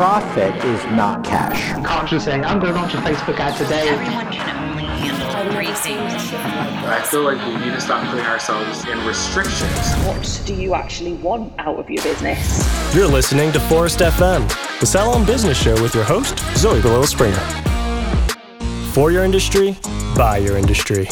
profit is not cash. can't just say, I'm going to launch a Facebook ad today. Everyone can only handle three things. I feel like we need to stop putting ourselves in restrictions. What do you actually want out of your business? You're listening to Phorest FM, the Salon Business Show with your host, Zoe Galil Springer. For your industry, by your industry.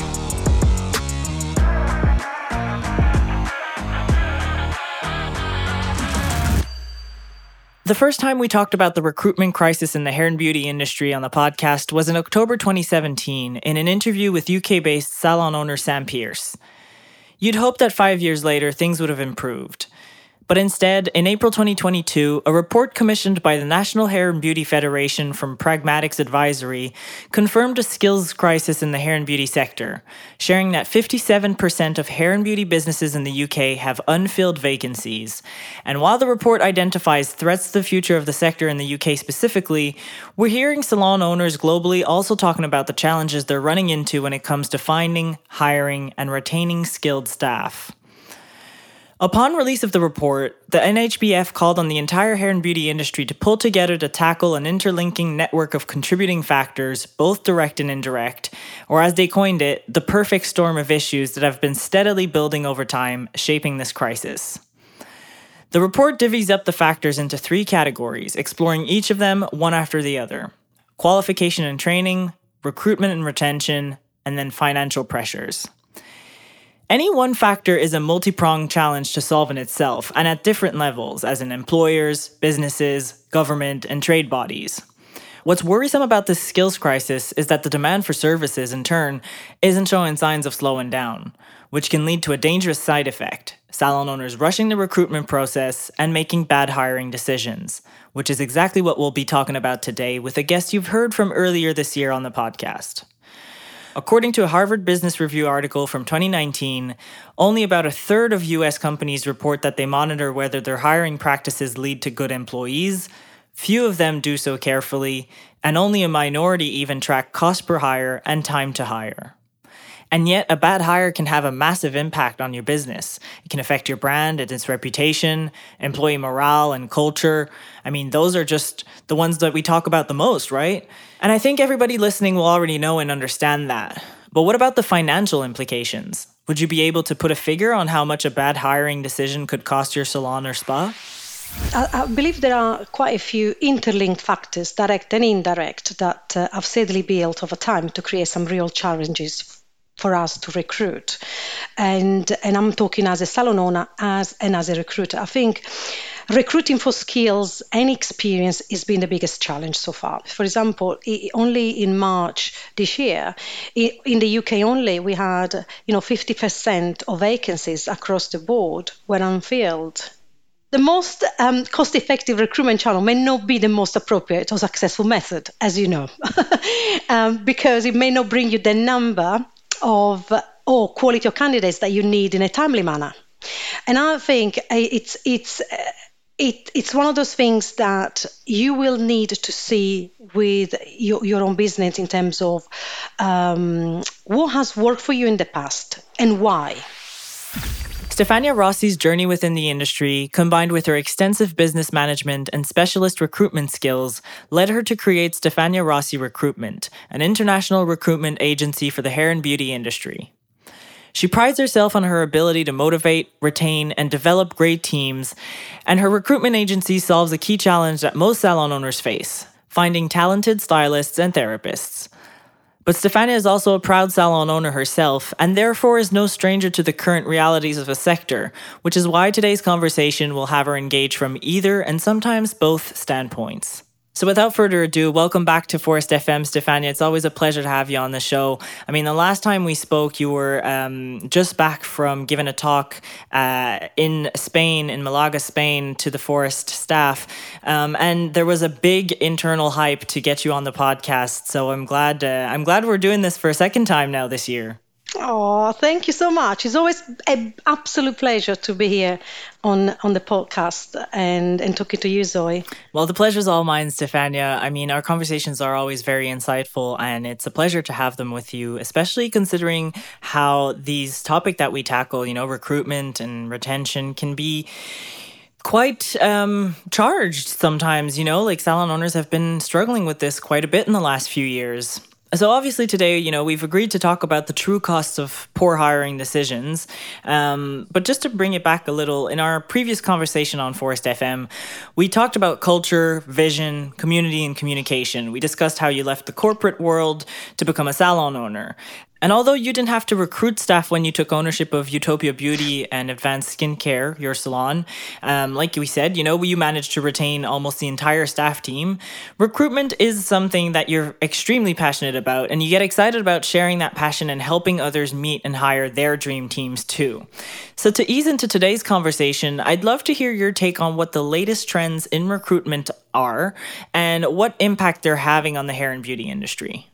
The first time we talked about the recruitment crisis in the hair and beauty industry on the podcast was in October 2017 in an interview with UK based salon owner Sam Pierce. You'd hope that five years later things would have improved. But instead, in April 2022, a report commissioned by the National Hair and Beauty Federation from Pragmatix Advisory confirmed a skills crisis in the hair and beauty sector, sharing that 57% of hair and beauty businesses in the UK have unfilled vacancies. And while the report identifies threats to the future of the sector in the UK specifically, we're hearing salon owners globally also talking about the challenges they're running into when it comes to finding, hiring, and retaining skilled staff. Upon release of the report, the NHBF called on the entire hair and beauty industry to pull together to tackle an interlinking network of contributing factors, both direct and indirect, or as they coined it, the perfect storm of issues that have been steadily building over time, shaping this crisis. The report divvies up the factors into three categories, exploring each of them one after the other qualification and training, recruitment and retention, and then financial pressures. Any one factor is a multi pronged challenge to solve in itself and at different levels, as in employers, businesses, government, and trade bodies. What's worrisome about this skills crisis is that the demand for services, in turn, isn't showing signs of slowing down, which can lead to a dangerous side effect salon owners rushing the recruitment process and making bad hiring decisions, which is exactly what we'll be talking about today with a guest you've heard from earlier this year on the podcast. According to a Harvard Business Review article from 2019, only about a third of US companies report that they monitor whether their hiring practices lead to good employees. Few of them do so carefully, and only a minority even track cost per hire and time to hire. And yet, a bad hire can have a massive impact on your business. It can affect your brand and its reputation, employee morale, and culture. I mean, those are just the ones that we talk about the most, right? And I think everybody listening will already know and understand that. But what about the financial implications? Would you be able to put a figure on how much a bad hiring decision could cost your salon or spa? I, believe there are quite a few interlinked factors, direct and indirect, that uh, have steadily built over time to create some real challenges for us to recruit. And and I'm talking as a salon owner as and as a recruiter. I think recruiting for skills and experience has been the biggest challenge so far. For example, only in March this year, in the UK only, we had you know 50% of vacancies across the board were unfilled. The most um, cost effective recruitment channel may not be the most appropriate or successful method, as you know, um, because it may not bring you the number of or quality of candidates that you need in a timely manner. And I think it's it's it, it's one of those things that you will need to see with your, your own business in terms of um, what has worked for you in the past and why. Stefania Rossi's journey within the industry, combined with her extensive business management and specialist recruitment skills, led her to create Stefania Rossi Recruitment, an international recruitment agency for the hair and beauty industry. She prides herself on her ability to motivate, retain, and develop great teams, and her recruitment agency solves a key challenge that most salon owners face finding talented stylists and therapists. But Stefania is also a proud salon owner herself, and therefore is no stranger to the current realities of a sector, which is why today's conversation will have her engage from either and sometimes both standpoints. So, without further ado, welcome back to Phorest FM, Stefania. It's always a pleasure to have you on the show. I mean, the last time we spoke, you were um, just back from giving a talk uh, in Spain, in Malaga, Spain, to the Phorest staff, um, and there was a big internal hype to get you on the podcast. So, I'm glad. Uh, I'm glad we're doing this for a second time now this year. Oh, thank you so much. It's always an absolute pleasure to be here on on the podcast and and talking to you, Zoe. Well, the pleasure's all mine, Stefania. I mean, our conversations are always very insightful, and it's a pleasure to have them with you, especially considering how these topic that we tackle, you know, recruitment and retention, can be quite um, charged sometimes, you know, like salon owners have been struggling with this quite a bit in the last few years. So obviously today, you know, we've agreed to talk about the true costs of poor hiring decisions. Um, but just to bring it back a little, in our previous conversation on Phorest FM, we talked about culture, vision, community, and communication. We discussed how you left the corporate world to become a salon owner. And although you didn't have to recruit staff when you took ownership of Utopia Beauty and Advanced Skincare, your salon, um, like we said, you know, you managed to retain almost the entire staff team. Recruitment is something that you're extremely passionate about, and you get excited about sharing that passion and helping others meet and hire their dream teams too. So, to ease into today's conversation, I'd love to hear your take on what the latest trends in recruitment are and what impact they're having on the hair and beauty industry.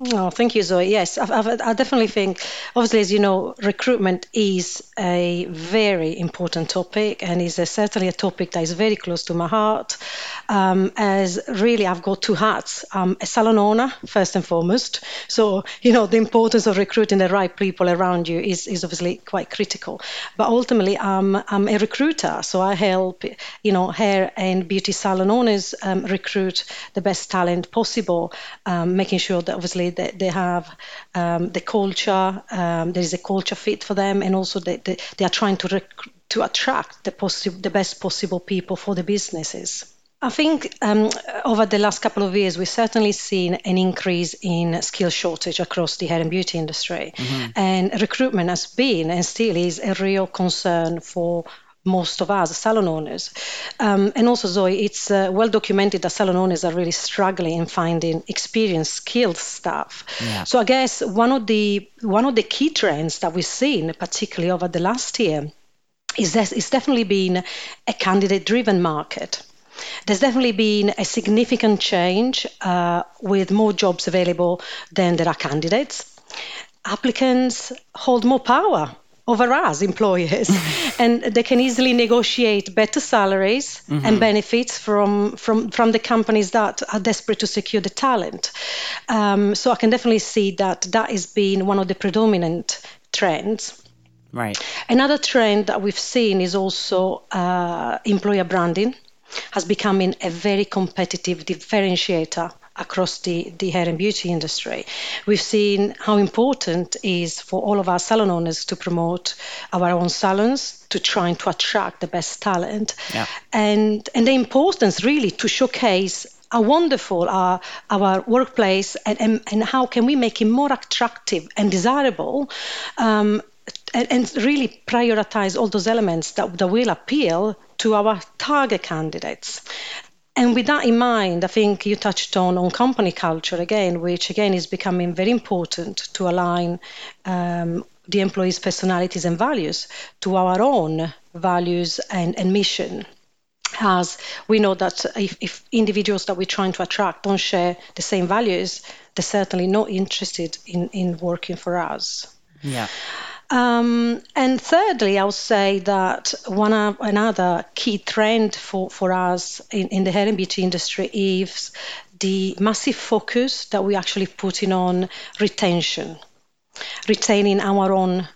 Oh, thank you, Zoe. Yes, I, I, definitely think, obviously, as you know, recruitment is a very important topic and is a, certainly a topic that is very close to my heart. Um, as really, I've got two hats. I'm a salon owner, first and foremost. So, you know, the importance of recruiting the right people around you is, is obviously quite critical. But ultimately, I'm, I'm a recruiter. So I help, you know, hair and beauty salon owners um, recruit the best talent possible, um, making sure that obviously they, they have um, the culture, um, there is a culture fit for them, and also they, they, they are trying to rec- to attract the, possi- the best possible people for the businesses. I think um, over the last couple of years, we've certainly seen an increase in skill shortage across the hair and beauty industry. Mm-hmm. And recruitment has been and still is a real concern for most of us salon owners. Um, and also, Zoe, it's uh, well documented that salon owners are really struggling in finding experienced, skilled staff. Yeah. So I guess one of the one of the key trends that we've seen, particularly over the last year, is that it's definitely been a candidate-driven market. There's definitely been a significant change uh, with more jobs available than there are candidates. Applicants hold more power over us employers. And they can easily negotiate better salaries mm-hmm. and benefits from, from from the companies that are desperate to secure the talent. Um, so i can definitely see that that has been one of the predominant trends. Right. Another trend that we've seen is also uh, employer branding has become a very competitive differentiator across the, the hair and beauty industry. We've seen how important it is for all of our salon owners to promote our own salons, to trying to attract the best talent, yeah. and and the importance really to showcase how wonderful our, our workplace and, and, and how can we make it more attractive and desirable um, and, and, really prioritize all those elements that, that will appeal to our target candidates. And with that in mind, I think you touched on, on company culture again, which again is becoming very important to align um, the employees' personalities and values to our own values and, and mission. As we know that if, if individuals that we're trying to attract don't share the same values, they're certainly not interested in, in working for us. Yeah. Um, and thirdly, I would say that one of, another key trend for, for us in, in the hair and beauty industry is the massive focus that we're actually putting on retention, retaining our own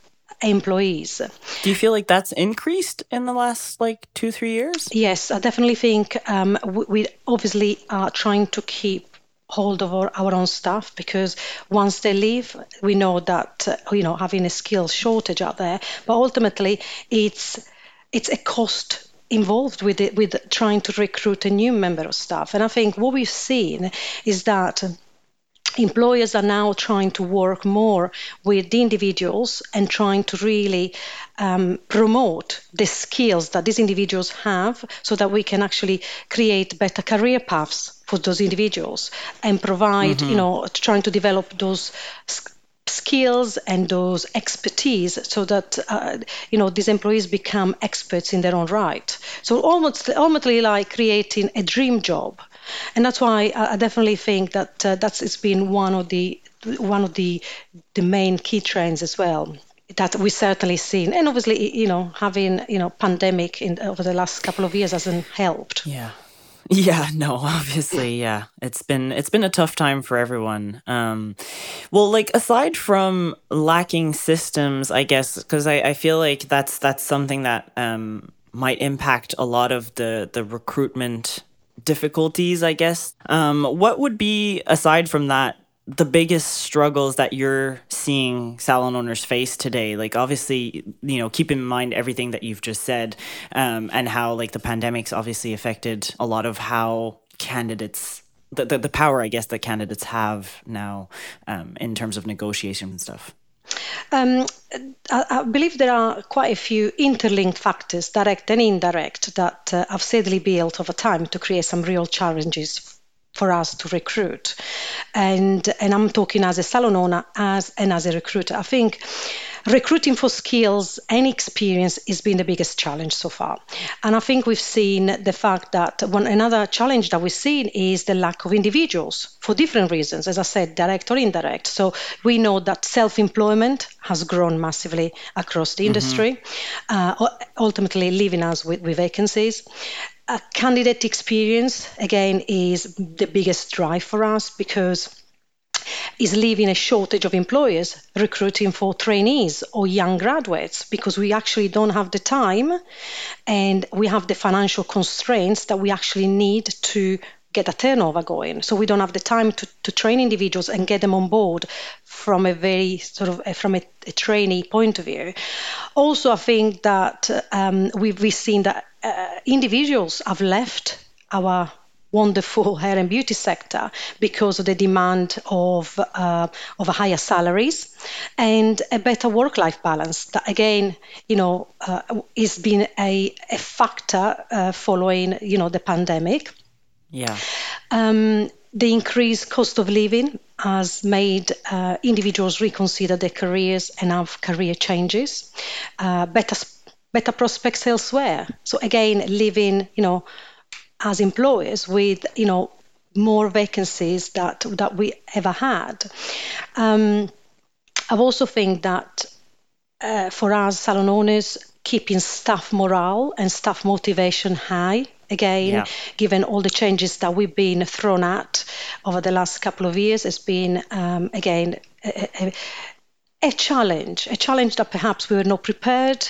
employees. Do you feel like that's increased in the last like two, three years? Yes, I definitely think um, we, we obviously are trying to keep hold of our, our own staff because once they leave, we know that uh, you know having a skill shortage out there. But ultimately, it's it's a cost involved with it with trying to recruit a new member of staff. And I think what we've seen is that employers are now trying to work more with the individuals and trying to really um, promote the skills that these individuals have so that we can actually create better career paths for those individuals and provide mm-hmm. you know trying to develop those skills and those expertise so that uh, you know these employees become experts in their own right so almost ultimately like creating a dream job and that's why I definitely think that uh, that's it's been one of the one of the the main key trends as well that we certainly seen and obviously you know having you know pandemic in over the last couple of years hasn't helped yeah yeah, no, obviously, yeah. It's been it's been a tough time for everyone. Um well, like aside from lacking systems, I guess, because I, I feel like that's that's something that um might impact a lot of the the recruitment difficulties, I guess. Um, what would be aside from that the biggest struggles that you're seeing salon owners face today like obviously you know keep in mind everything that you've just said um, and how like the pandemic's obviously affected a lot of how candidates the, the, the power i guess that candidates have now um, in terms of negotiation and stuff um, I, I, believe there are quite a few interlinked factors, direct and indirect, that uh, have steadily built over time to create some real challenges for us to recruit. And and I'm talking as a salon owner as and as a recruiter. I think recruiting for skills and experience has been the biggest challenge so far. And I think we've seen the fact that one another challenge that we've seen is the lack of individuals for different reasons, as I said, direct or indirect. So we know that self-employment has grown massively across the mm-hmm. industry, uh, ultimately leaving us with, with vacancies. A candidate experience, again, is the biggest drive for us because is leaving a shortage of employers recruiting for trainees or young graduates because we actually don't have the time and we have the financial constraints that we actually need to get a turnover going. So we don't have the time to, to train individuals and get them on board from a very sort of from a, a trainee point of view. Also, I think that um, we've, we've seen that uh, individuals have left our wonderful hair and beauty sector because of the demand of uh, of higher salaries and a better work-life balance. That again, you know, uh, is been a, a factor uh, following you know the pandemic. Yeah. Um, the increased cost of living has made uh, individuals reconsider their careers and have career changes. Uh, better better prospects elsewhere. So again, living, you know, as employers with, you know, more vacancies that that we ever had. Um, I also think that uh, for us salon owners, keeping staff morale and staff motivation high again, yeah. given all the changes that we've been thrown at over the last couple of years, has been um, again a, a, a, challenge, a challenge that perhaps we were not prepared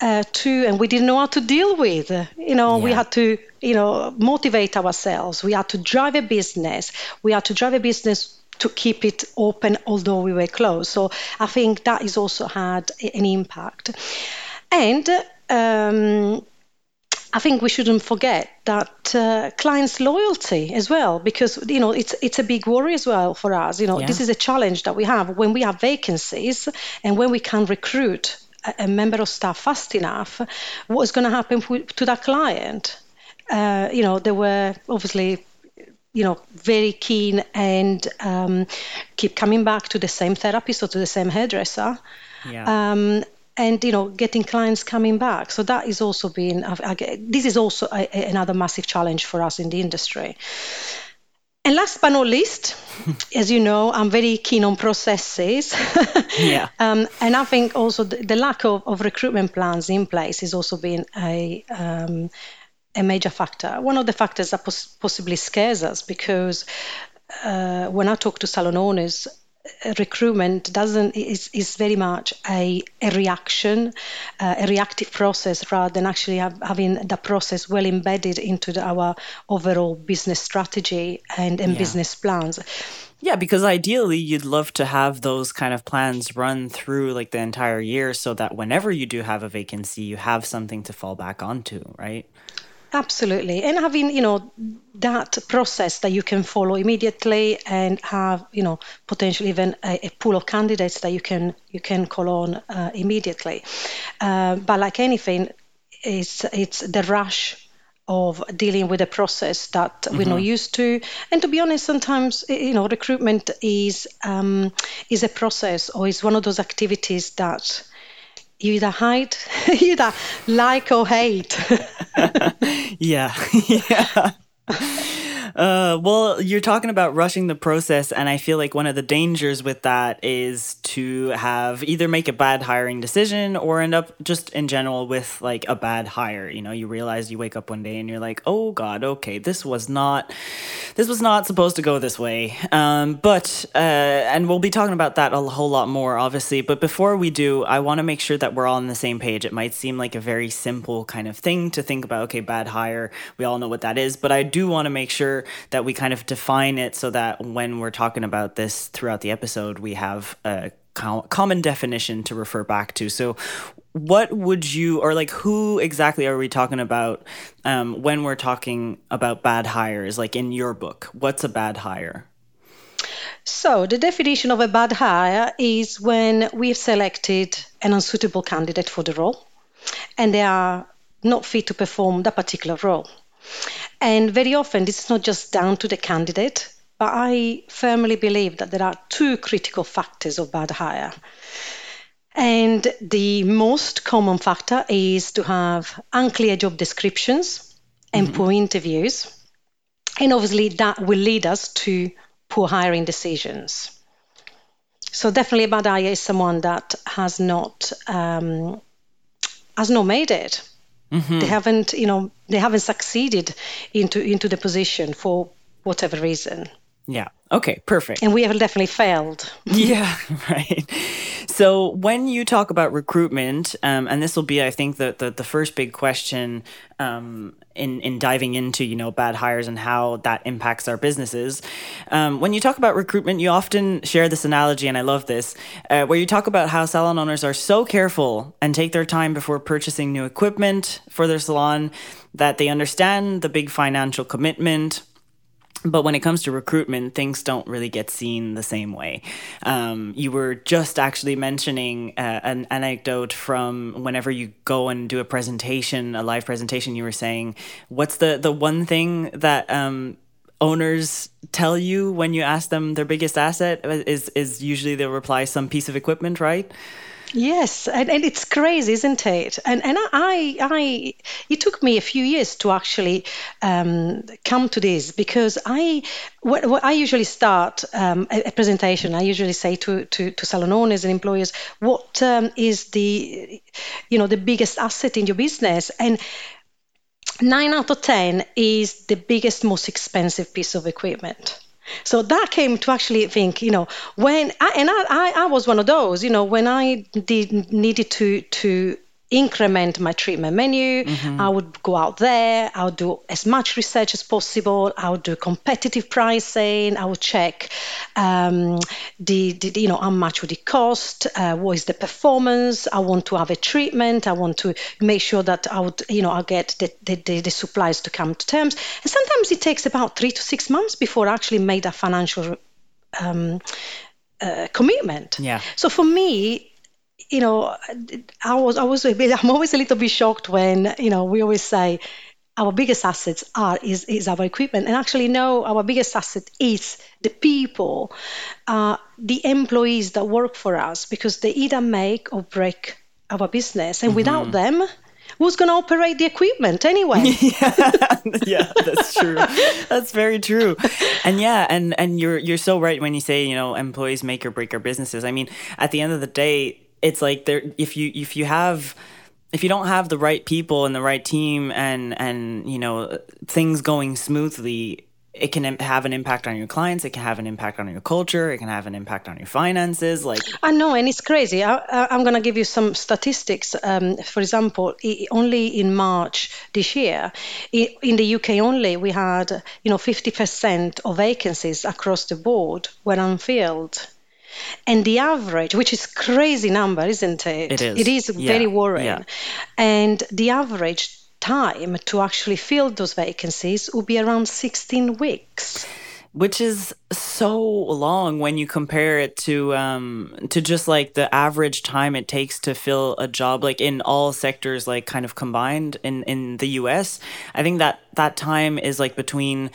uh, to and we didn't know how to deal with. You know, yeah. we had to, you know, motivate ourselves. We had to drive a business. We had to drive a business to keep it open although we were closed. So I think that has also had an impact. And um, I think we shouldn't forget that uh, clients' loyalty as well, because you know it's it's a big worry as well for us. You know, yeah. this is a challenge that we have when we have vacancies and when we can recruit a member of staff fast enough, what's going to happen to that client? Uh, you know, they were obviously, you know, very keen and um, keep coming back to the same therapist or to the same hairdresser. Yeah. Um, and you know getting clients coming back so that is also been this is also a, another massive challenge for us in the industry and last but not least, as you know, I'm very keen on processes. yeah. Um, and I think also the, the lack of, of, recruitment plans in place has also been a um, a major factor. One of the factors that pos- possibly scares us because uh, when I talk to salon owners, recruitment doesn't is, is very much a, a reaction uh, a reactive process rather than actually have, having the process well embedded into the, our overall business strategy and, and yeah. business plans yeah, because ideally you'd love to have those kind of plans run through like the entire year so that whenever you do have a vacancy, you have something to fall back onto, right? Absolutely. And having, you know, that process that you can follow immediately and have, you know, potentially even a, a pool of candidates that you can you can call on uh, immediately. Uh, but like anything, it's it's the rush of dealing with a process that mm-hmm. we're not mm-hmm. used to. And to be honest, sometimes you know recruitment is um, is a process or is one of those activities that you either hide, you either like or hate. yeah, yeah. Uh, well, you're talking about rushing the process, and I feel like one of the dangers with that is to have either make a bad hiring decision or end up just in general with like a bad hire. You know, you realize you wake up one day and you're like, oh God, okay, this was not this was not supposed to go this way. Um, but, uh, and we'll be talking about that a whole lot more, obviously. But before we do, I want to make sure that we're all on the same page. It might seem like a very simple kind of thing to think about, okay, bad hire, we all know what that is. But I do want to make sure that we kind of define it so that when we're talking about this throughout the episode, we have a common definition to refer back to. So, what would you or like who exactly are we talking about um, when we're talking about bad hires? Like in your book what's a bad hire? So the definition of a bad hire is when we've selected an unsuitable candidate for the role and they are not fit to perform that particular role and very often this is not just down to the candidate but i firmly believe that there are two critical factors of bad hire and the most common factor is to have unclear job descriptions and mm-hmm. poor interviews. And obviously, that will lead us to poor hiring decisions. So definitely, a bad hire is someone that has not um, has not made it. Mm-hmm. They haven't, you know, they haven't succeeded into into the position for whatever reason. Yeah. Okay, perfect. And we have definitely failed. yeah, right. So when you talk about recruitment, um, and this will be, I think, the the, the first big question um, in in diving into you know bad hires and how that impacts our businesses. Um, when you talk about recruitment, you often share this analogy, and I love this, uh, where you talk about how salon owners are so careful and take their time before purchasing new equipment for their salon that they understand the big financial commitment but when it comes to recruitment, things don't really get seen the same way. Um, you were just actually mentioning uh, an anecdote from whenever you go and do a presentation, a live presentation. You were saying, "What's the the one thing that um, owners tell you when you ask them their biggest asset is is usually they'll reply some piece of equipment, right?" Yes, and, and it's crazy, isn't it? And and I, I it took me a few years to actually um, come to this because I what, what I usually start um, a, a, presentation. I usually say to, to, to salon owners and employers, what um, is the you know the biggest asset in your business and nine out of ten is the biggest most expensive piece of equipment so that came to actually think, you know, when I, and I, I, was one of those, you know, when I did needed to to increment my treatment menu. Mm-hmm. I would go out there. I would do as much research as possible. I would do competitive pricing. I would check um, the, the, you know how much would it cost. Uh, what is the performance? I want to have a treatment. I want to make sure that I would you know I get the, the, the, the supplies to come to terms. And sometimes it takes about three to six months before I actually made a financial um, uh, commitment. Yeah. So for me, you know, I was, I was, I'm always a little bit shocked when, you know, we always say our biggest assets are is, is our equipment, and actually, no, our biggest asset is the people, uh, the employees that work for us, because they either make or break our business, and mm-hmm. without them, who's going to operate the equipment anyway? Yeah, yeah that's true. That's very true. And yeah and and you're you're so right when you say you know employees make or break our businesses. I mean at the end of the day it's like there if you if you have if you don't have the right people and the right team and and you know things going smoothly it can have an impact on your clients it can have an impact on your culture it can have an impact on your finances like i know and it's crazy. I, am going to give you some statistics um, for example only in march this year in the uk only we had you know 50% of vacancies across the board were unfilled and the average, which is crazy number, isn't it? It is. It is yeah. very worrying. Yeah. And the average time to actually fill those vacancies will be around 16 weeks which is so long when you compare it to um to just like the average time it takes to fill a job like in all sectors like kind of combined in in the US I think that that time is like between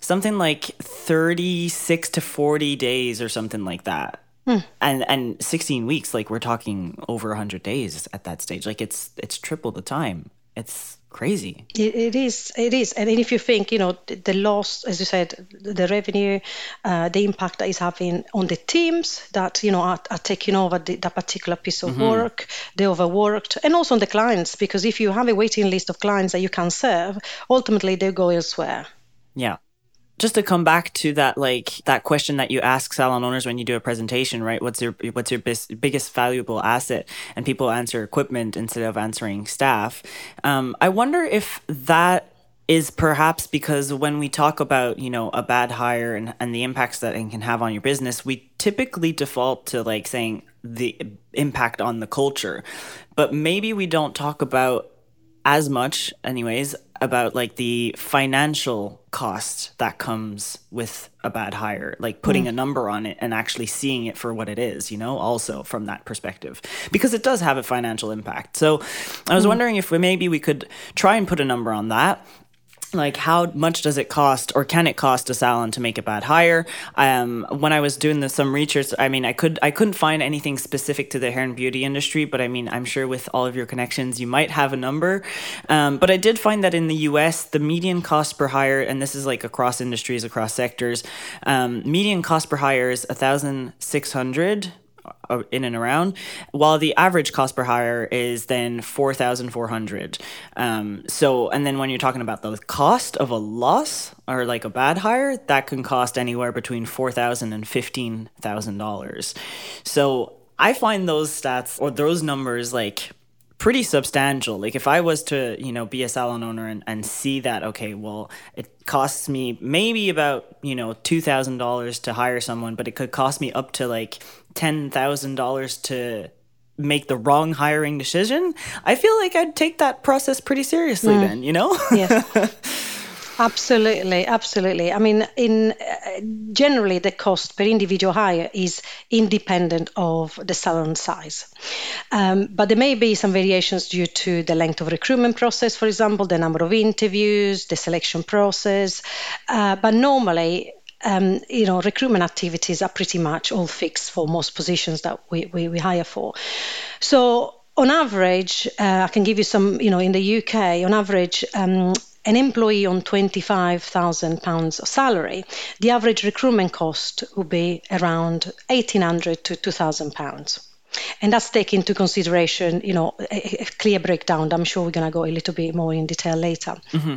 something like 36 to 40 days or something like that Hmm. And and 16 weeks, like we're talking over 100 days at that stage. Like it's it's triple the time. It's crazy. it, it is. It is. And if you think, you know, the, the loss, as you said, the revenue, uh, the impact that is having on the teams that you know are, are taking over the, that particular piece of mm-hmm. work, they overworked, and also on the clients because if you have a waiting list of clients that you can serve, ultimately they go elsewhere. Yeah. Just to come back to that like that question that you ask salon owners when you do a presentation right? What's your what's your bis- biggest valuable asset? And people answer equipment instead of answering staff. Um, i wonder if that is perhaps because when we talk about you know a bad hire and, and the impacts that it can have on your business we typically default to like saying the impact on the culture. But maybe we don't talk about as much anyways about like the financial cost that comes with a bad hire like putting mm. a number on it and actually seeing it for what it is you know also from that perspective because it does have a financial impact so i was mm. wondering if we, maybe we could try and put a number on that like how much does it cost or can it cost a salon to make a bad hire? Um, when i was doing the, some research i mean i could i couldn't find anything specific to the hair and beauty industry but i mean i'm sure with all of your connections you might have a number. Um, but i did find that in the us the median cost per hire and this is like across industries across sectors um, median cost per hire is 1600 uh, in and around, while the average cost per hire is then 4,400. Um, so, and then when you're talking about the cost of a loss or like a bad hire, that can cost anywhere between $4,000 and $15,000. So I find those stats or those numbers like pretty substantial. Like if I was to, you know, be a salon owner and, and see that, okay, well, it costs me maybe about, you know, $2,000 to hire someone, but it could cost me up to like $10,000 to make the wrong hiring decision. I feel like I'd take that process pretty seriously mm. then, you know? Yeah. Absolutely, absolutely. I mean, in uh, generally the cost per individual hire is independent of the salon size, um, but there may be some variations due to the length of recruitment process, for example, the number of interviews, the selection process. Uh, but normally, um, you know, recruitment activities are pretty much all fixed for most positions that we, we, we hire for. So on average, uh, I can give you some, you know, in the UK, on average, um, an employee on £25,000 salary, the average recruitment cost would be around 1,800 to £2,000. And that's taking into consideration, you know, a, a, clear breakdown. I'm sure we're going to go a little bit more in detail later. Mm-hmm.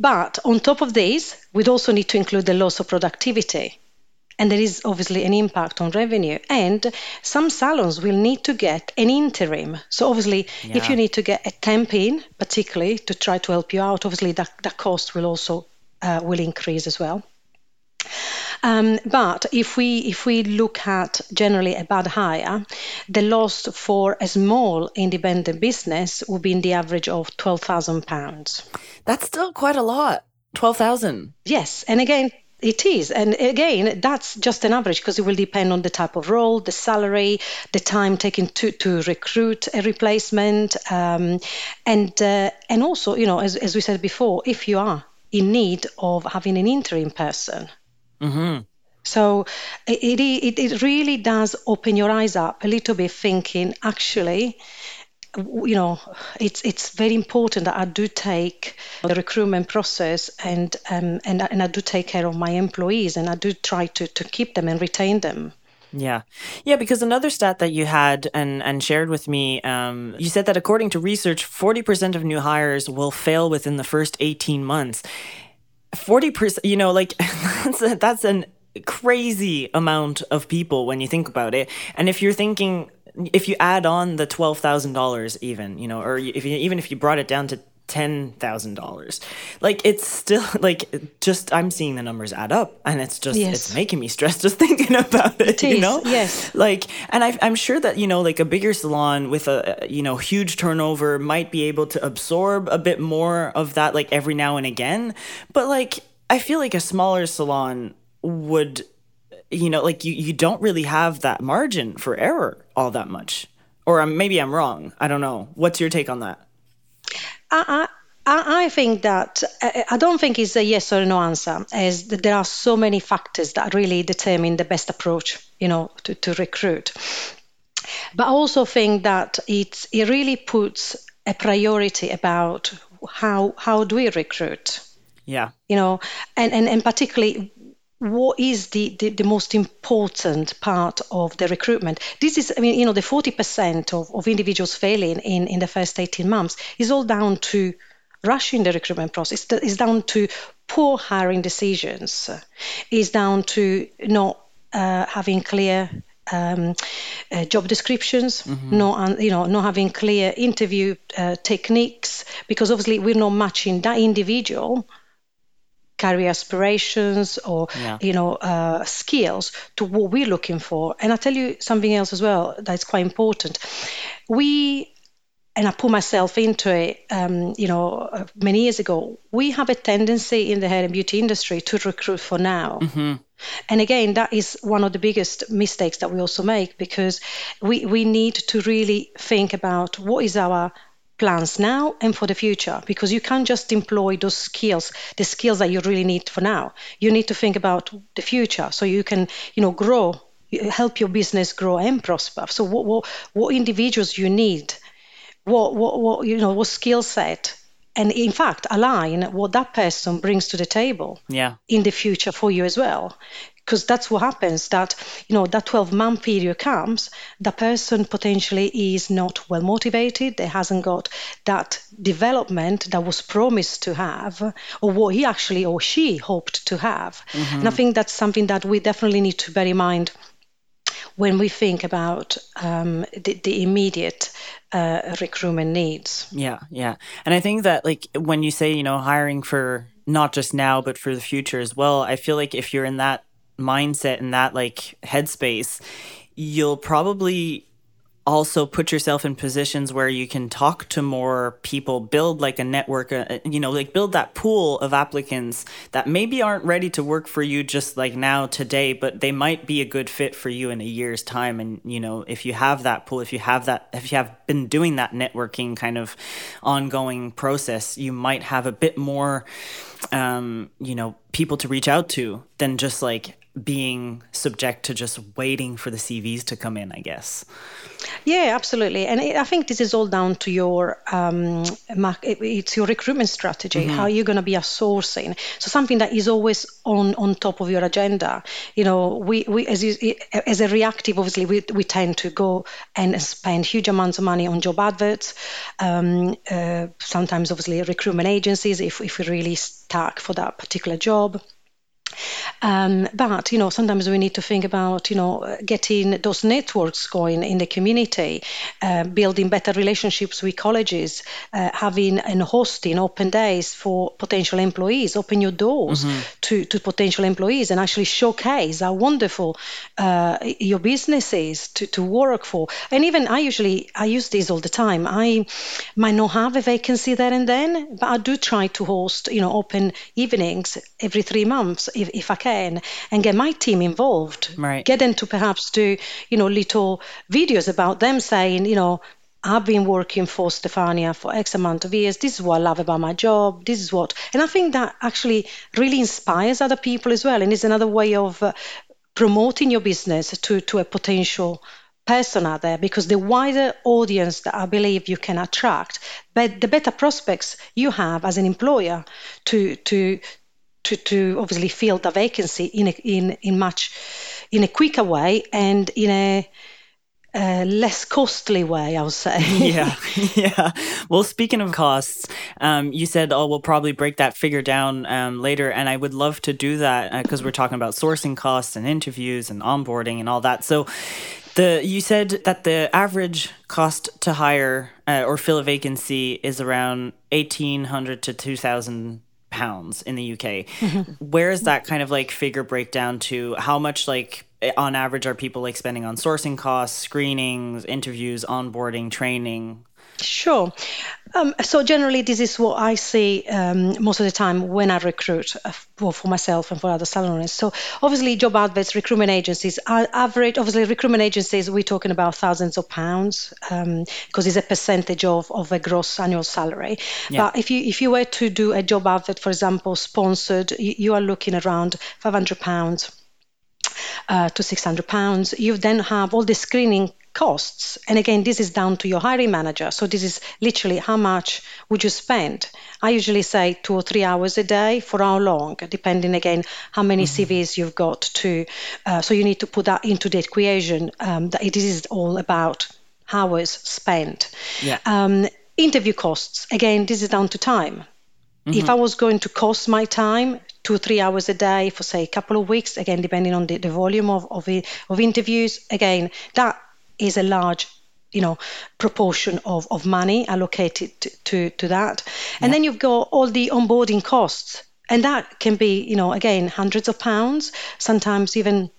But on top of this, we'd also need to include the loss of productivity and there is obviously an impact on revenue. And some salons will need to get an interim. So obviously, yeah. if you need to get a temp in, particularly to try to help you out, obviously that, that cost will also uh, will increase as well. Um, but if we if we look at generally a bad hire, the loss for a small independent business would be in the average of twelve thousand pounds. That's still quite a lot. Twelve thousand. Yes, and again, it is. And again, that's just an average because it will depend on the type of role, the salary, the time taken to, to recruit a replacement. Um, and, uh, and also, you know, as, as we said before, if you are in need of having an interim person. Mm-hmm. So it, it, it really does open your eyes up a little bit, thinking actually, you know, it's it's very important that I do take the recruitment process and um, and and I do take care of my employees and I do try to to keep them and retain them. Yeah. Yeah, because another stat that you had and, and shared with me, um, you said that according to research, 40% of new hires will fail within the first 18 months. 40%, you know, like that's, a, that's an crazy amount of people when you think about it. And if you're thinking if you add on the twelve thousand dollars, even you know, or if you, even if you brought it down to ten thousand dollars, like it's still like just I'm seeing the numbers add up, and it's just yes. it's making me stressed just thinking about it. it you know, yes, like, and I, I'm sure that you know, like a bigger salon with a you know huge turnover might be able to absorb a bit more of that, like every now and again, but like I feel like a smaller salon would you know, like you, you don't really have that margin for error all that much. Or um, maybe I'm wrong. I don't know. What's your take on that? I, I, I think that uh, I don't think it's a yes or no answer, as there are so many factors that really determine the best approach, you know, to, to recruit. But I also think that it it really puts a priority about how how do we recruit. Yeah. You know, and, and, and particularly what is the, the, the, most important part of the recruitment? This is, I mean, you know, the 40% of, of individuals failing in, in the first 18 months is all down to rushing the recruitment process. It's down to poor hiring decisions is down to not uh, having clear um, uh, job descriptions, mm-hmm. not you know not having clear interview uh, techniques, because obviously we're not matching that individual career aspirations or yeah. you know uh, skills to what we're looking for. And I tell you something else as well that's quite important. We and I put myself into it, um, you know, uh, many years ago. We have a tendency in the hair and beauty industry to recruit for now. Mm-hmm. And again, that is one of the biggest mistakes that we also make because we, we need to really think about what is our plans now and for the future because you can't just employ those skills the skills that you really need for now. You need to think about the future so you can you know grow help your business grow and prosper. So what what, what individuals you need what what, what you know what skill set and in fact align what that person brings to the table yeah. in the future for you as well because that's what happens that you know that 12 month period comes the person potentially is not well motivated they hasn't got that development that was promised to have or what he actually or she hoped to have mm-hmm. and i think that's something that we definitely need to bear in mind when we think about um, the, the, immediate uh, recruitment needs. Yeah, yeah. And I think that, like, when you say, you know, hiring for not just now, but for the future as well, I feel like if you're in that mindset and that, like, headspace, you'll probably also put yourself in positions where you can talk to more people, build like a network, uh, you know, like build that pool of applicants that maybe aren't ready to work for you just like now today, but they might be a good fit for you in a year's time. And, you know, if you have that pool, if you have that, if you have been doing that networking kind of ongoing process, you might have a bit more, um, you know, people to reach out to than just like being subject to just waiting for the CVs to come in, I guess. Yeah, absolutely. And I think this is all down to your um, it's your recruitment strategy. Mm-hmm. How you're going to be a sourcing. So something that is always on on top of your agenda. You know, we we as you, as a reactive, obviously, we we tend to go and spend huge amounts of money on job adverts. Um, uh, sometimes, obviously, recruitment agencies if if we really stuck for that particular job. Um, but you know, sometimes we need to think about you know getting those networks going in the community, uh, building better relationships with colleges, uh, having and hosting open days for potential employees, open your doors mm-hmm. to, to potential employees, and actually showcase how wonderful uh, your business is to, to work for. And even I usually I use this all the time. I might not have a vacancy there and then, but I do try to host you know open evenings every three months if, if I can and get my team involved. Right. Get them to perhaps do, you know, little videos about them saying, you know, I've been working for Stefania for X amount of years. This is what I love about my job. This is what, and I think that actually really inspires other people as well, and is another way of uh, promoting your business to to a potential person out there. Because the wider audience that I believe you can attract, but the better prospects you have as an employer to to to, to obviously fill the vacancy in a, in in much in a quicker way and in a uh, less costly way, I would say. yeah, yeah. Well, speaking of costs, um, you said, "Oh, we'll probably break that figure down um, later," and I would love to do that because uh, we're talking about sourcing costs and interviews and onboarding and all that. So, the you said that the average cost to hire uh, or fill a vacancy is around eighteen hundred to two thousand pounds in the UK. Where is that kind of like figure breakdown to how much like on average are people like spending on sourcing costs, screenings, interviews, onboarding, training? Sure. Um, so generally, this is what I see um, most of the time when I recruit, uh, for myself and for other salons. So obviously, job adverts, recruitment agencies, are average. Obviously, recruitment agencies, we're talking about thousands of pounds because um, it's a percentage of, of a gross annual salary. Yeah. But if you if you were to do a job advert, for example, sponsored, you, you are looking around 500 pounds. Uh, to 600 pounds. You then have all the screening costs. And again, this is down to your hiring manager. So this is literally how much would you spend? I usually say two or three hours a day for how long, depending again how many mm-hmm. CVs you've got to. Uh, so you need to put that into the equation. Um, that it is all about hours spent. Yeah. Um, interview costs. Again, this is down to time. Mm-hmm. If I was going to cost my time two or three hours a day for say a couple of weeks, again depending on the, the volume of, of, of interviews, again that is a large you know proportion of, of money allocated to, to, to that and yeah. then you've got all the onboarding costs and that can be you know again hundreds of pounds sometimes even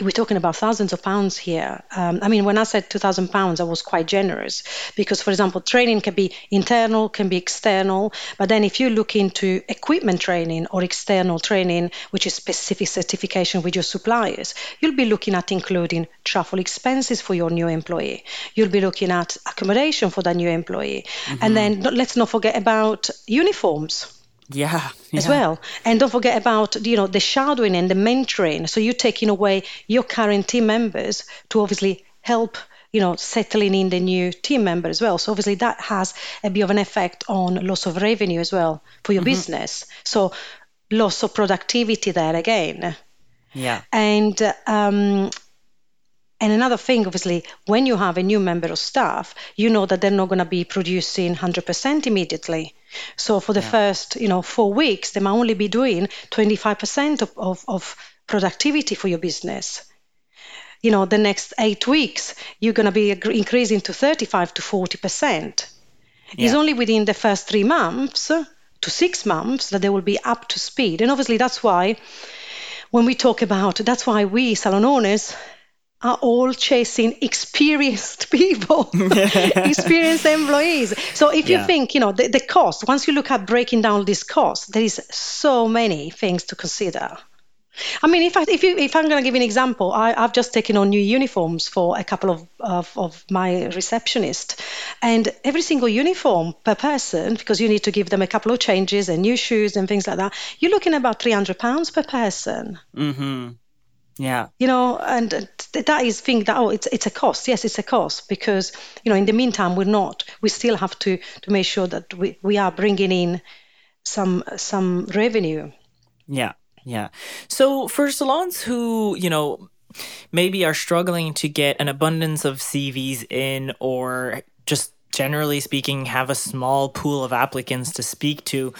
we're talking about thousands of pounds here. Um, I mean, when I said 2,000 pounds, I was quite generous because, for example, training can be internal, can be external. But then if you look into equipment training or external training, which is specific certification with your suppliers, you'll be looking at including travel expenses for your new employee. You'll be looking at accommodation for that new employee. Mm-hmm. And then let's not forget about uniforms yeah, yeah, as well. And don't forget about you know the shadowing and the mentoring. So you're taking away your current team members to obviously help you know settling in the new team member as well. So obviously that has a bit of an effect on loss of revenue as well for your mm-hmm. business. So loss of productivity there again. Yeah. And um, and another thing, obviously, when you have a new member of staff, you know that they're not going to be producing 100% immediately. So for the yeah. first, you know, four weeks, they might only be doing 25% of, of, of productivity for your business. You know, the next eight weeks, you're going to be increasing to 35 to 40%. Yeah. It's only within the first three months to six months that they will be up to speed. And obviously, that's why when we talk about, that's why we salon owners are all chasing experienced people, experienced employees. So if yeah. you think, you know, the, the cost, once you look at breaking down this cost, there is so many things to consider. I mean, if I, if you if I'm going to give an example, I, have just taken on new uniforms for a couple of, of, of my receptionists, and every single uniform per person, because you need to give them a couple of changes and new shoes and things like that, you're looking at about 300 pounds per person. Mm-hmm. Yeah. You know, and that is thing that oh, it's it's a cost. Yes, it's a cost because you know in the meantime we're not. We still have to to make sure that we we are bringing in some some revenue. Yeah, yeah. So for salons who you know maybe are struggling to get an abundance of CVs in or just generally speaking have a small pool of applicants to speak to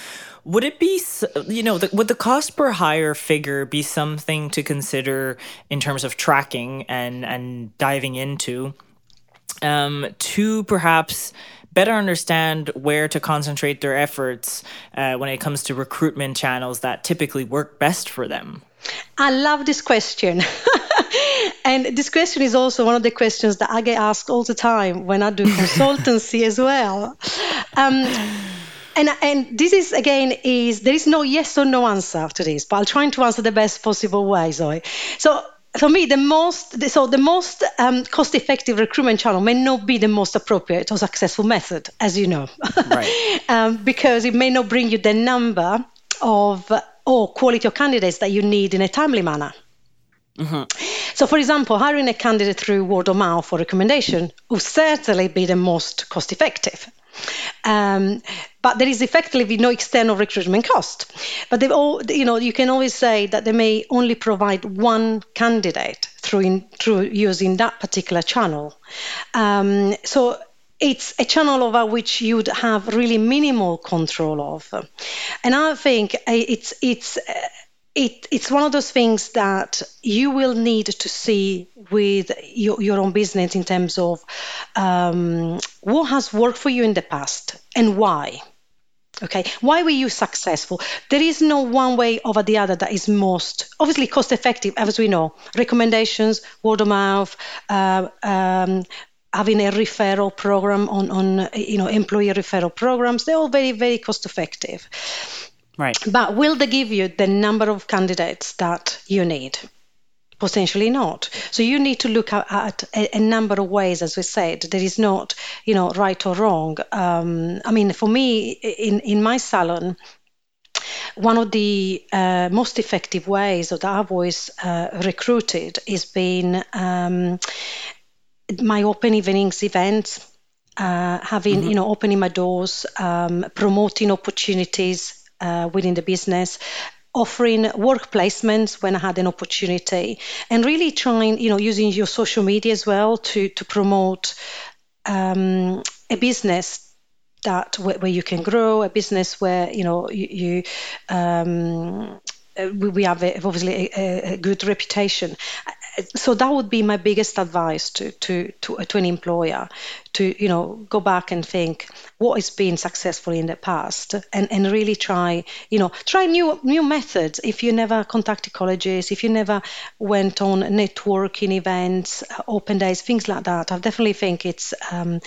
would it be, you know, the, would the cost per hire figure be something to consider in terms of tracking and and diving into? Um, to perhaps better understand where to concentrate their efforts uh, when it comes to recruitment channels that typically work best for them? I love this question. and this question is also one of the questions that I get asked all the time when I do consultancy as well. Um, and and this is again is there is no yes or no answer to this, but I'll try to answer the best possible way, Zoe. So for me, the most so the most um, cost-effective recruitment channel may not be the most appropriate or successful method, as you know, right. um, because it may not bring you the number of or quality of candidates that you need in a timely manner. Mm-hmm. So, for example, hiring a candidate through word of mouth or recommendation will certainly be the most cost effective. Um, but there is effectively no external recruitment cost. But they all, you know, you can always say that they may only provide one candidate through in, through using that particular channel. Um, so it's a channel over which you'd have really minimal control of, and I think it's it's it, it's one of those things that you will need to see with your, your own business in terms of um, what has worked for you in the past and why. Okay, why were you successful? There is no one way over the other that is most obviously cost effective, as we know. Recommendations, word of mouth, uh, um, having a referral program on on you know employee referral programs. They're all very very cost effective. Right. But will they give you the number of candidates that you need? Potentially not. So you need to look at, a, a, number of ways, as we said. There is not, you know, right or wrong. Um, I mean, for me, in in my salon, one of the uh, most effective ways that I've always uh, recruited is been um, my open evenings events. Uh, having mm-hmm. you know opening my doors um, promoting opportunities uh, within the business offering work placements when I had an opportunity, and really trying, you know, using your social media as well to to promote um, a business that where, where, you can grow, a business where you know you, you um, uh, we have a, obviously a, a, good reputation. So that would be my biggest advice to, to, to, to an employer to you know go back and think what has been successful in the past and, and really try you know try new new methods. If you never contacted colleges if you never went on networking events open days things like that I definitely think it's um,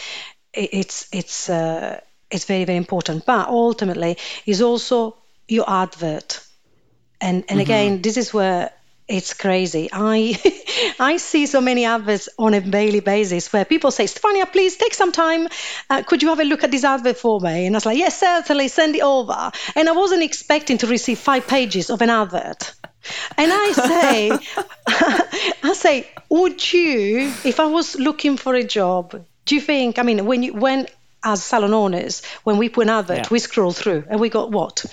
it's it's uh, it's very very important. But ultimately is also your advert. And and mm-hmm. again this is where it's crazy. I i see so many adverts on a daily basis where people say stefania please take some time. Uh, could you have a look at this advert for me? And i was like yes certainly send it over. And i wasn't expecting to receive five pages of an advert. And I say, I say, would you, if I was looking for a job, do you think? I mean, when you when as salon owners, when we put an advert, yeah. we scroll through and we got what,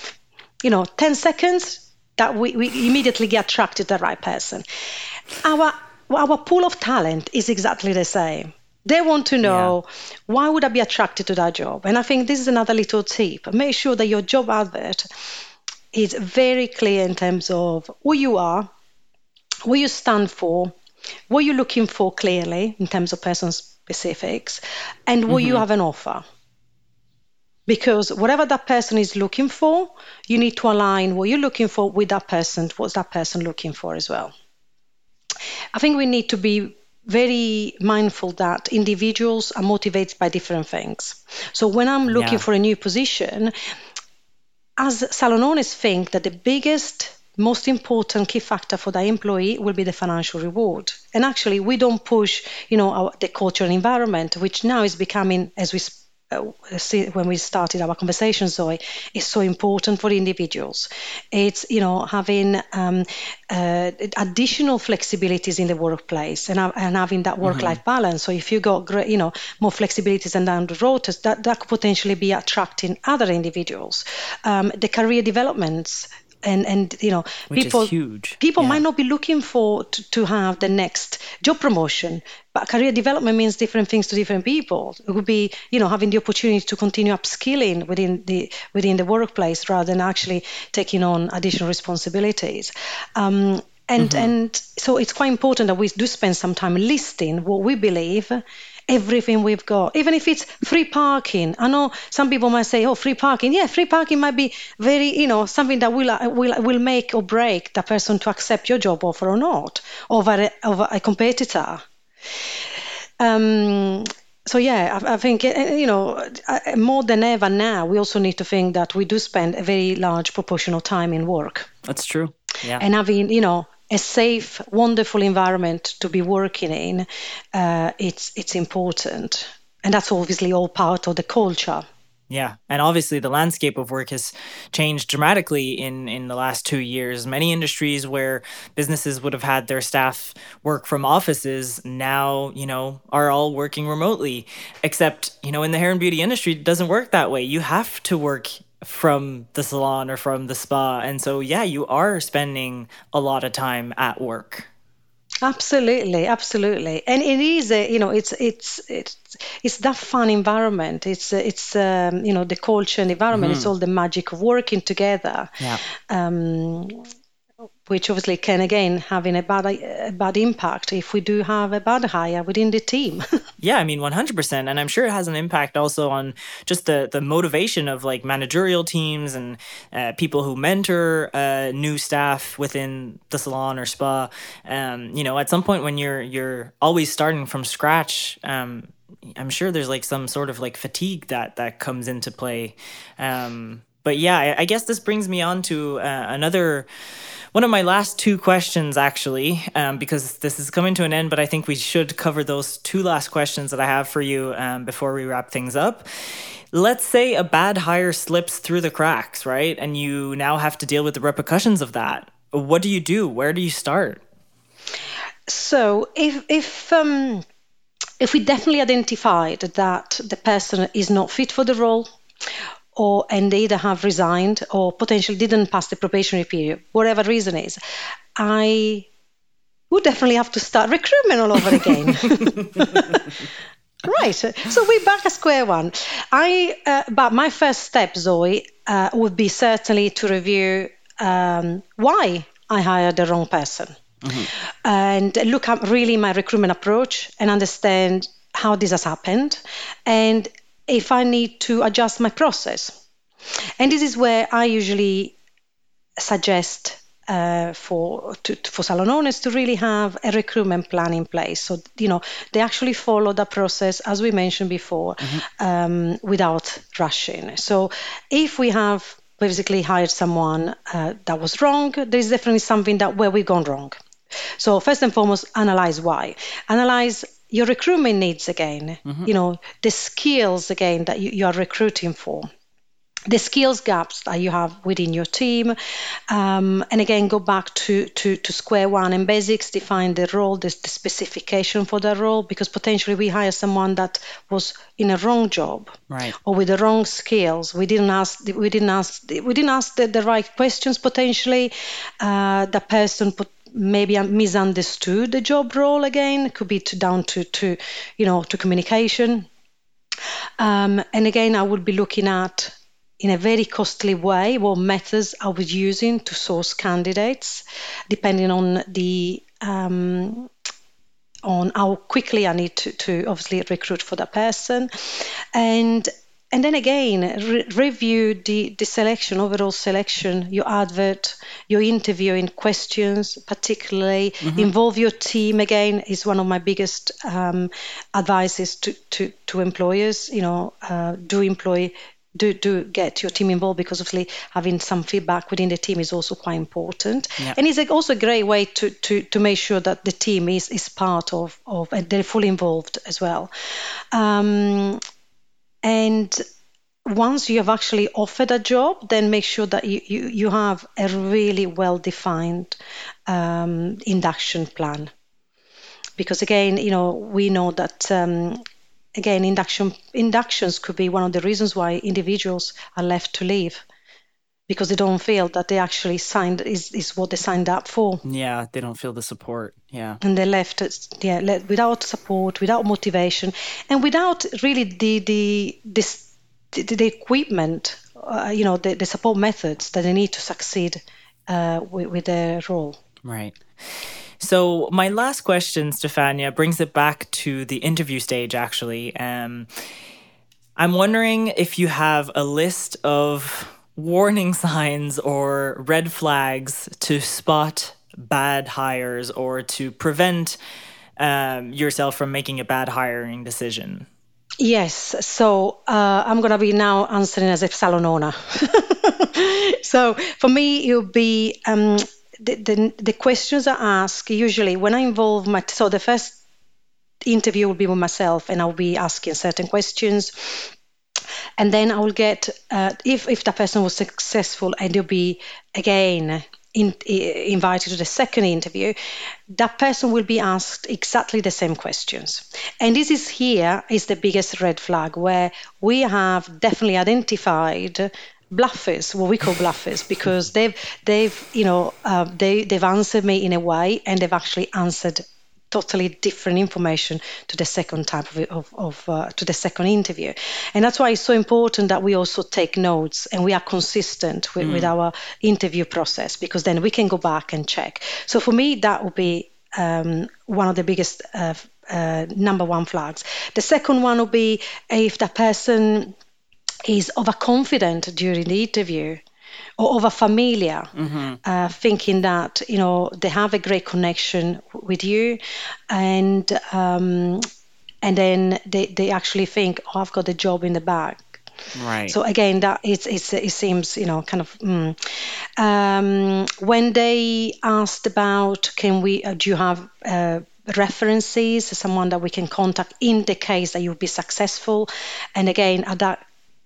you know, ten seconds that we, we immediately get attracted to the right person. Our our pool of talent is exactly the same. They want to know yeah. why would I be attracted to that job? And I think this is another little tip. Make sure that your job advert is very clear in terms of who you are, what you stand for, what you're looking for clearly in terms of person specifics, and what mm-hmm. you have an offer. Because whatever that person is looking for, you need to align what you're looking for with that person, what's that person looking for as well. I think we need to be very mindful that individuals are motivated by different things. So when I'm looking yeah. for a new position, as salon owners think that the biggest most important key factor for the employee will be the financial reward. And actually, we don't push, you know, our, the cultural environment, which now is becoming, as we when we started our conversation, Zoe, is so important for individuals. It's you know having um, uh, additional flexibilities in the workplace and, and having that work-life mm-hmm. balance. So if you got you know more flexibilities and down the road, that that could potentially be attracting other individuals. Um, the career developments and and you know Which people huge. people yeah. might not be looking for to, to have the next job promotion but career development means different things to different people it would be you know having the opportunity to continue upskilling within the within the workplace rather than actually taking on additional responsibilities um, and mm-hmm. and so it's quite important that we do spend some time listing what we believe everything we've got, even if it's free parking. I know some people might say, "Oh, free parking." Yeah, free parking might be very, you know, something that will will will make or break the person to accept your job offer or not over a, over a competitor. Um, so yeah, I, I, think eh, you know more than ever now, we also need to think that we do spend a very large proportion of time in work. That's true. Yeah. And having you know a safe, wonderful environment to be working in, uh, it's it's important, and that's obviously all part of the culture. Yeah, and obviously the landscape of work has changed dramatically in in the last 2 years. Many industries where businesses would have had their staff work from offices now, you know, are all working remotely. Except, you know, in the hair and beauty industry it doesn't work that way. You have to work from the salon or from the spa. And so, yeah, you are spending a lot of time at work. Absolutely, absolutely, and it is a you know it's it's it's it's that fun environment. It's it's um, you know the culture and environment. Mm-hmm. It's all the magic of working together. Yeah. Um, which obviously can again having a bad a bad impact if we do have a bad hire within the team. yeah, I mean 100% and I'm sure it has an impact also on just the the motivation of like managerial teams and uh, people who mentor uh, new staff within the salon or spa. Um, you know, at some point when you're you're always starting from scratch, um, I'm sure there's like some sort of like fatigue that that comes into play. Um, but yeah, I, guess this brings me on to uh, another one of my last two questions, actually, um, because this is coming to an end, but I think we should cover those two last questions that I have for you um, before we wrap things up. Let's say a bad hire slips through the cracks, right? And you now have to deal with the repercussions of that. What do you do? Where do you start? So, if, if, um, if we definitely identified that the person is not fit for the role, or and they either have resigned or potentially didn't pass the probationary period, whatever reason is, I would definitely have to start recruitment all over again. right. So we're back at square one. I, uh, but my first step, Zoe, uh, would be certainly to review um, why I hired the wrong person. Mm-hmm. And look at really my recruitment approach and understand how this has happened and if I need to adjust my process. And this is where I usually suggest uh, for to, for salon owners to really have a recruitment plan in place. So you know they actually follow the process as we mentioned before, mm-hmm. um, without rushing. So if we have basically hired someone uh, that was wrong, there is definitely something that where we've gone wrong. So first and foremost, analyze why. Analyze your recruitment needs again. Mm-hmm. You know the skills again that you, you are recruiting for the skills gaps that you have within your team um, and again go back to, to, to square one and basics define the role the, the specification for the role because potentially we hire someone that was in a wrong job right or with the wrong skills we didn't ask we didn't ask we didn't ask the, the right questions potentially uh, the person put maybe I misunderstood the job role again. It could be to, down to to you know to communication. Um, and again i would be looking at in a very costly way what methods I was using to source candidates, depending on the um, on how quickly I need to, to obviously recruit for that person, and and then again re- review the, the selection overall selection your advert your interviewing questions particularly mm-hmm. involve your team again is one of my biggest um, advices to, to, to employers you know uh, do employ do do get your team involved because obviously having some feedback within the team is also quite important yeah. and it's also a great way to, to to make sure that the team is is part of of and they're fully involved as well um, and once you have actually offered a job then make sure that you you, you have a really well defined um, induction plan. Because again you know we know that um, again, induction inductions could be one of the reasons why individuals are left to leave because they don't feel that they actually signed is, is what they signed up for. Yeah, they don't feel the support. Yeah, and they left yeah without support, without motivation, and without really the the this the, the equipment, uh, you know, the, the support methods that they need to succeed uh, with, with their role. Right. So, my last question, Stefania, brings it back to the interview stage, actually. Um, I'm wondering if you have a list of warning signs or red flags to spot bad hires or to prevent um, yourself from making a bad hiring decision. Yes, so uh, I'm going to be now answering as a salon owner. so for me, it would be um, the, the, the questions I ask usually when I involve my so the first interview will be with myself and I'll be asking certain questions and then I will get uh, if if that person was successful and you'll be again in, invited to the second interview, that person will be asked exactly the same questions. And this is here is the biggest red flag where we have definitely identified bluffers, what we call bluffers, because they've they've you know uh, they they've answered me in a way, and they've actually answered totally different information to the second type of, of, of uh, to the second interview. And that's why it's so important that we also take notes and we are consistent with, mm. with our interview process because then we can go back and check. So for me that would be um, one of the biggest uh, uh, number one flags. The second one would be if the person is overconfident during the interview or over familiar, mm-hmm. uh, thinking that you know they have a great connection with you, and um, and then they, they actually think, oh, I've got a job in the bag. Right. So again, that it's, it's it seems you know kind of mm. um, when they asked about can we uh, do you have uh, references someone that we can contact in the case that you'll be successful and again at that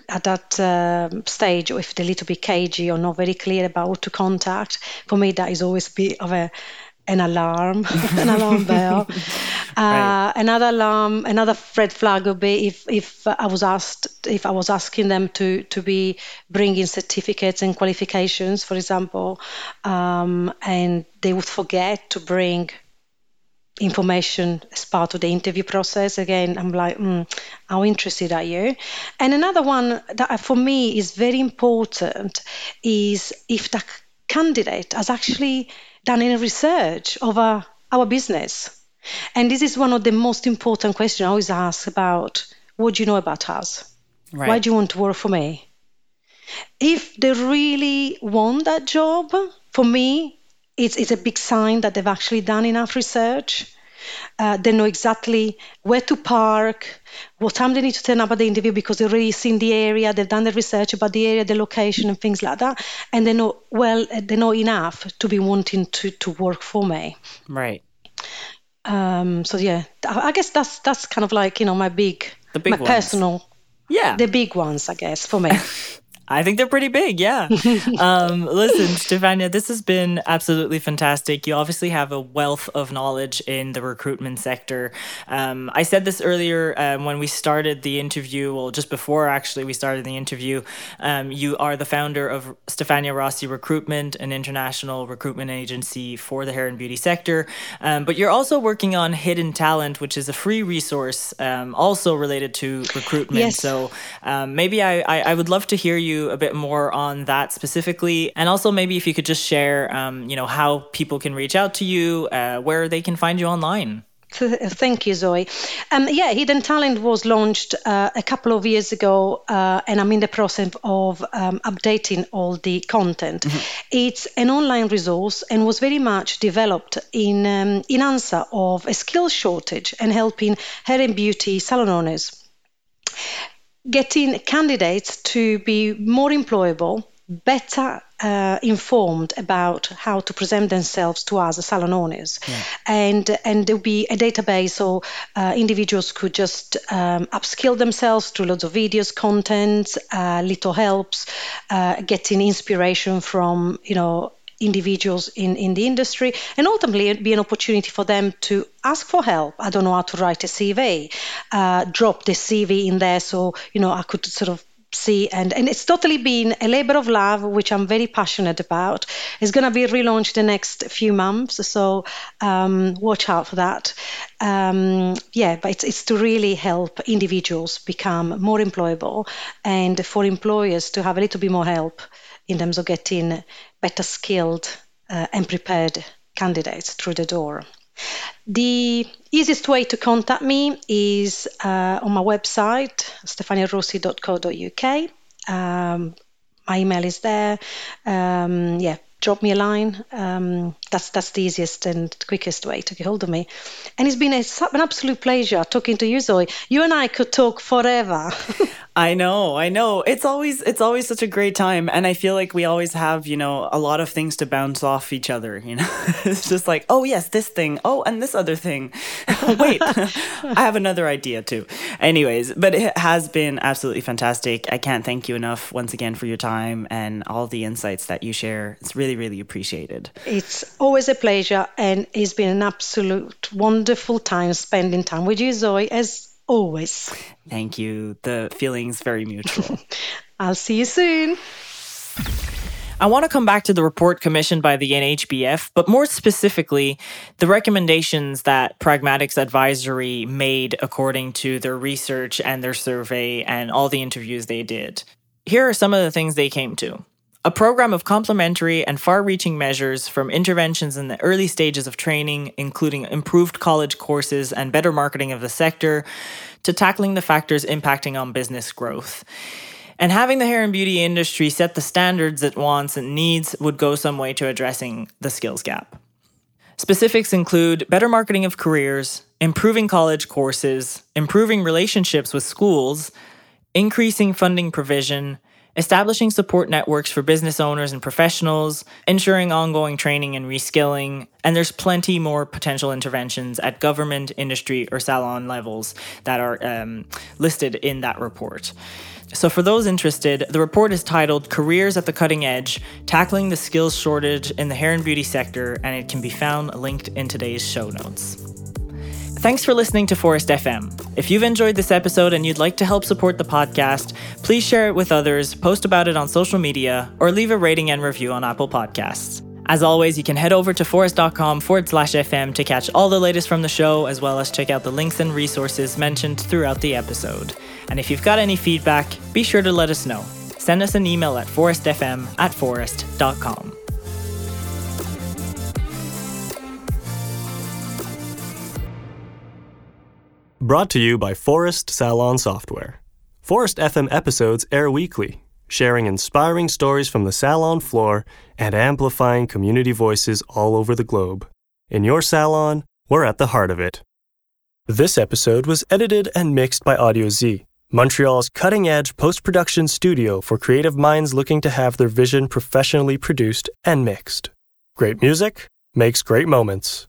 at that uh, stage, if they're a little bit cagey or not very clear about what to contact, for me that is always a bit of a an alarm, an alarm bell. Uh, right. Another alarm, another red flag would be if if I was asked if I was asking them to to be bringing certificates and qualifications, for example, um, and they would forget to bring information as part of the interview process. Again, I'm like, mm, how interested are you? And another one that for me is very important is if the candidate has actually done any research over our business. And this is one of the most important questions I always ask about what do you know about us? Right. Why do you want to work for me? If they really want that job, for me, it's, it's a big sign that they've actually done enough research. Uh, they know exactly where to park, what time they need to turn up at the interview because they've already seen the area, they've done the research about the area, the location, and things like that, and they know well, they know enough to be wanting to to work for me. Right. Um, so yeah, I guess that's that's kind of like you know my big, the big my ones. personal, yeah, the big ones, I guess for me. I think they're pretty big, yeah. um, listen, Stefania, this has been absolutely fantastic. You obviously have a wealth of knowledge in the recruitment sector. Um, I said this earlier um, when we started the interview, well, just before actually we started the interview. Um, you are the founder of Stefania Rossi Recruitment, an international recruitment agency for the hair and beauty sector. Um, but you're also working on Hidden Talent, which is a free resource um, also related to recruitment. Yes. So maybe I, I, I would love to hear you you a bit more on that specifically, and also maybe if you could just share, um, you know, how people can reach out to you, uh, where they can find you online. Thank you, Zoe. Um, yeah, Hidden Talent was launched uh, a couple of years ago, uh, and I'm in the process of um, updating all the content. Mm-hmm. It's an online resource and was very much developed in um, in answer of a skill shortage and helping hair and beauty salon owners getting candidates to be more employable, better uh, informed about how to present themselves to us as salon owners, yeah. and and there'll be a database so uh, individuals could just um, upskill themselves through loads of videos, content, uh, little helps, uh, getting inspiration from you know individuals in, in the industry and ultimately be an opportunity for them to ask for help. I don't know how to write a cv uh, drop the cv in there so you know i could sort of see and and it's totally been a labor of love which i'm very passionate about. It's going to be relaunched in the next few months so um, watch out for that. Um, yeah but it's, it's to really help individuals become more employable and for employers to have a little bit more help in terms of getting better skilled uh, and prepared candidates through the door. The easiest way to contact me is uh, on my website, stefaniarossi.co.uk. Um, my email is there. Um, yeah, drop me a line. Um, that's that's the easiest and quickest way to get hold of me. And it's been a, an absolute pleasure talking to you, Zoe. You and I could talk forever. I know, I know. It's always it's always such a great time and I feel like we always have, you know, a lot of things to bounce off each other, you know. it's just like, "Oh, yes, this thing. Oh, and this other thing. Wait. I have another idea too." Anyways, but it has been absolutely fantastic. I can't thank you enough once again for your time and all the insights that you share. It's really really appreciated. It's always a pleasure and it's been an absolute wonderful time spending time with you, Zoe, as always. Thank you. The feeling's very mutual. I'll see you soon. I want to come back to the report commissioned by the NHBF, but more specifically, the recommendations that Pragmatix Advisory made according to their research and their survey and all the interviews they did. Here are some of the things they came to. A program of complementary and far reaching measures from interventions in the early stages of training, including improved college courses and better marketing of the sector, to tackling the factors impacting on business growth. And having the hair and beauty industry set the standards it wants and needs would go some way to addressing the skills gap. Specifics include better marketing of careers, improving college courses, improving relationships with schools, increasing funding provision, establishing support networks for business owners and professionals, ensuring ongoing training and reskilling, and there's plenty more potential interventions at government, industry, or salon levels that are um, listed in that report. So, for those interested, the report is titled Careers at the Cutting Edge Tackling the Skills Shortage in the Hair and Beauty Sector, and it can be found linked in today's show notes. Thanks for listening to Phorest FM. If you've enjoyed this episode and you'd like to help support the podcast, please share it with others, post about it on social media, or leave a rating and review on Apple Podcasts. As always, you can head over to phorest.com forward slash FM to catch all the latest from the show, as well as check out the links and resources mentioned throughout the episode. And if you've got any feedback, be sure to let us know. Send us an email at phorestfm at phorest.com. Brought to you by Phorest Salon Software. Phorest FM episodes air weekly, sharing inspiring stories from the salon floor and amplifying community voices all over the globe. In your salon, we're at the heart of it. This episode was edited and mixed by Audio Z, Montreal's cutting edge post production studio for creative minds looking to have their vision professionally produced and mixed. Great music makes great moments.